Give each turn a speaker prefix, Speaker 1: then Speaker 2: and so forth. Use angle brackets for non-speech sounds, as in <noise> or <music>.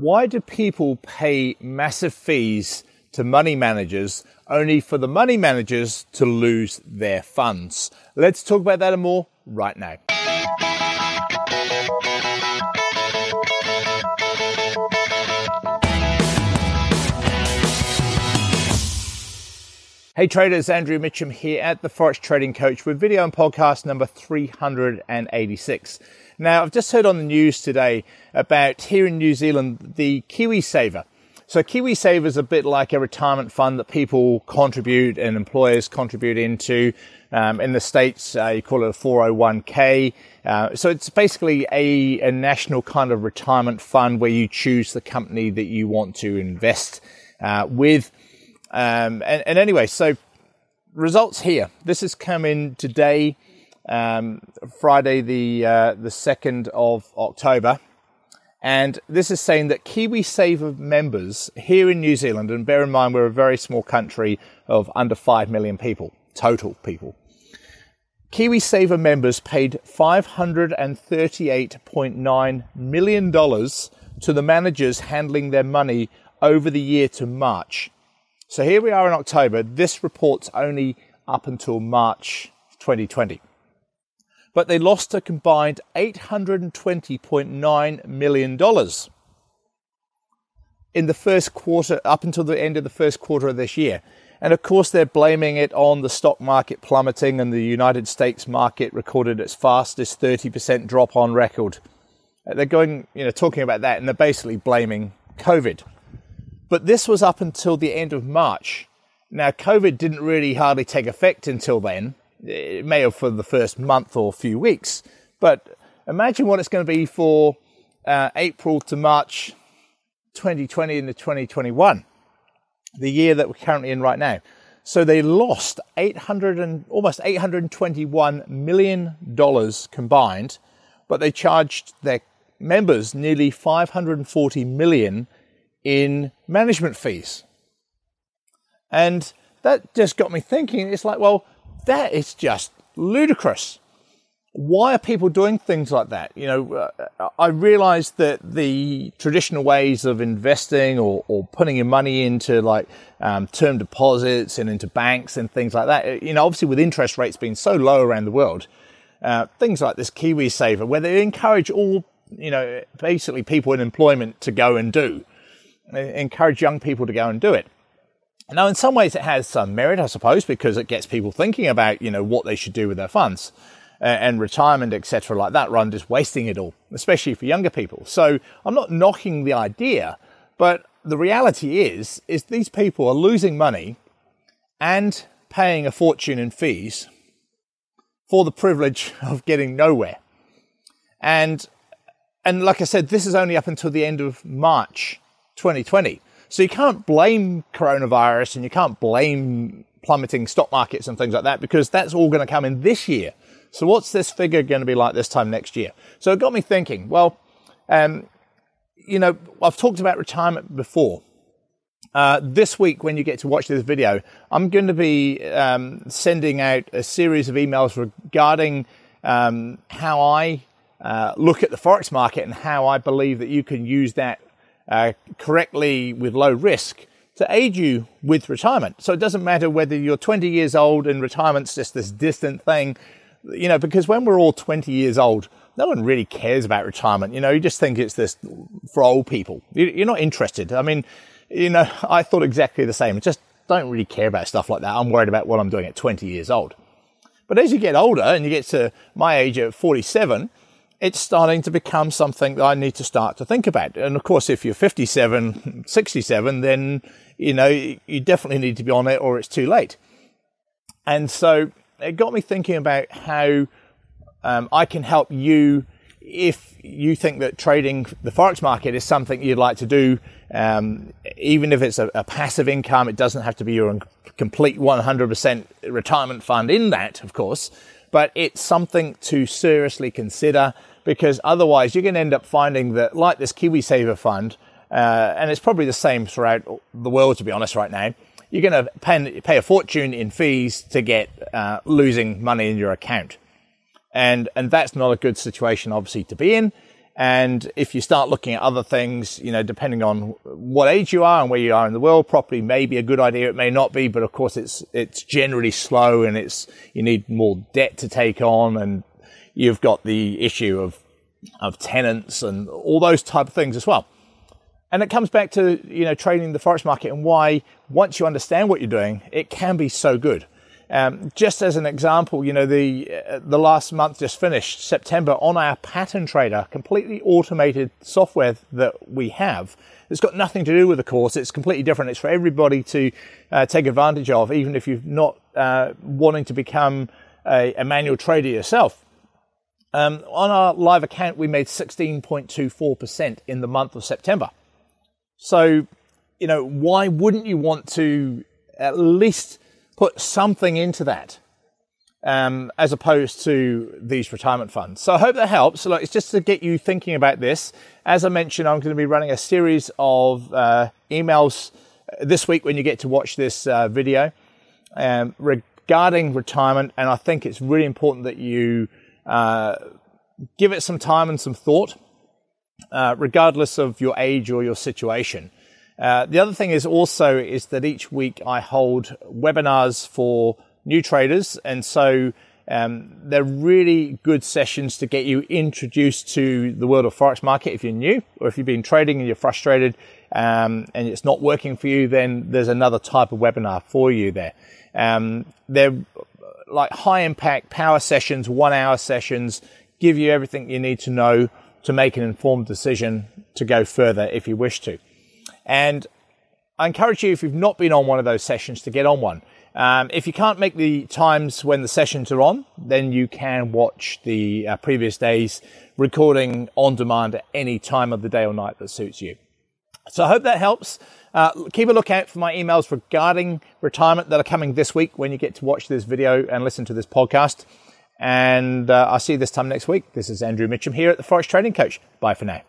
Speaker 1: Why do people pay massive fees to money managers only for the money managers to lose their funds? Let's talk about that and more right now. Hey traders, Andrew Mitchem here at the Forex Trading Coach with video and podcast number 386. Now, I've just heard on the news today about here in New Zealand, the KiwiSaver. So KiwiSaver is a bit like a retirement fund that people contribute and employers contribute into. Um, in the States, uh, you call it a 401k. Uh, so it's basically a, a national kind of retirement fund where you choose the company that you want to invest uh, with. Um, and, and, anyway, so results here. This is coming today, um, Friday, the uh, the second of October, and this is saying that KiwiSaver members here in New Zealand, and bear in mind we're a very small country of under five million people, total people. KiwiSaver members paid $538.9 million to the managers handling their money over the year to March so here we are in October. This report's only up until March 2020. But they lost a combined $820.9 million in the first quarter, up until the end of the first quarter of this year. And of course, they're blaming it on the stock market plummeting, and the United States market recorded its fastest 30% drop on record. They're going, you know, talking about that, and they're basically blaming COVID. But this was up until the end of March. Now, COVID didn't really hardly take effect until then. It may have for the first month or few weeks. But imagine what it's going to be for uh, April to March 2020 into 2021, the year that we're currently in right now. So they lost 800 and almost 821 million dollars combined, but they charged their members nearly 540 million in management fees. And that just got me thinking it's like, well, that is just ludicrous. Why are people doing things like that? You know, uh, I realize that the traditional ways of investing or, or putting your money into like um, term deposits and into banks and things like that, you know, obviously with interest rates being so low around the world, uh, things like this KiwiSaver, where they encourage all, you know, basically people in employment to go and do encourage young people to go and do it. Now, in some ways, it has some merit, I suppose, because it gets people thinking about, you know, what they should do with their funds uh, and retirement, etc., like that, rather than just wasting it all, especially for younger people. So, I'm not knocking the idea, but the reality is, is these people are losing money and paying a fortune in fees for the privilege <laughs> of getting nowhere. And and like I said, this is only up until the end of March 2020. So you can't blame coronavirus and you can't blame plummeting stock markets and things like that because that's all going to come in this year. So what's this figure going to be like this time next year? So it got me thinking, well, um, you know, I've talked about retirement before. Uh, this week, when you get to watch this video, I'm going to be um, sending out a series of emails regarding um, how I uh, look at the forex market and how I believe that you can use that uh, correctly with low risk to aid you with retirement. So it doesn't matter whether you're 20 years old and retirement's just this distant thing, you know, because when we're all 20 years old, no one really cares about retirement. You know, you just think it's this for old people. You're not interested. I mean, you know, I thought exactly the same. Just don't really care about stuff like that. I'm worried about what I'm doing at 20 years old. But as you get older and you get to my age at 47, it's starting to become something that I need to start to think about. And of course, if you're 57, <laughs> 67, then, you know, you definitely need to be on it or it's too late. And so it got me thinking about how um, I can help you if you think that trading the forex market is something you'd like to do, um, even if it's a, a, passive income, it doesn't have to be your complete 100% retirement fund in that, of course but it's something to seriously consider because otherwise you're going to end up finding that, like this KiwiSaver fund, uh, and it's probably the same throughout the world, to be honest, right now. You're going to pay, pay a fortune in fees to get uh, losing money in your account, and and that's not a good situation, obviously, to be in. And if you start looking at other things, you know, depending on what age you are and where you are in the world, property may be a good idea. It may not be, but of course it's, it's generally slow and it's, you need more debt to take on and you've got the issue of, of tenants and all those type of things as well. And it comes back to, you know, trading the forex market and why once you understand what you're doing, it can be so good. Um, just as an example, you know, the, uh, the last month just finished, September, on our pattern trader, completely automated software that we have. It's got nothing to do with the course. It's completely different. It's for everybody to uh, take advantage of, even if you're not uh, wanting to become a, a manual trader yourself. Um, on our live account, we made 16.24% in the month of September. So, you know, why wouldn't you want to at least put something into that um, as opposed to these retirement funds. So I hope that helps. So look, it's just to get you thinking about this. As I mentioned, I'm going to be running a series of uh, emails this week when you get to watch this uh, video um, regarding retirement, and I think it's really important that you uh, give it some time and some thought, uh, regardless of your age or your situation. Uh, the other thing is also is that each week I hold webinars for new traders, and so um, they're really good sessions to get you introduced to the world of forex market. If you're new, or if you've been trading and you're frustrated um, and it's not working for you, then there's another type of webinar for you there. Um, they're like high impact power sessions, one hour sessions, give you everything you need to know to make an informed decision to go further if you wish to. And I encourage you, if you've not been on one of those sessions, to get on one. Um, if you can't make the times when the sessions are on, then you can watch the uh, previous day's recording on demand at any time of the day or night that suits you. So I hope that helps. Uh, keep a lookout for my emails regarding retirement that are coming this week when you get to watch this video and listen to this podcast. And uh, I'll see you this time next week. This is Andrew Mitchem here at the Forex Trading Coach. Bye for now.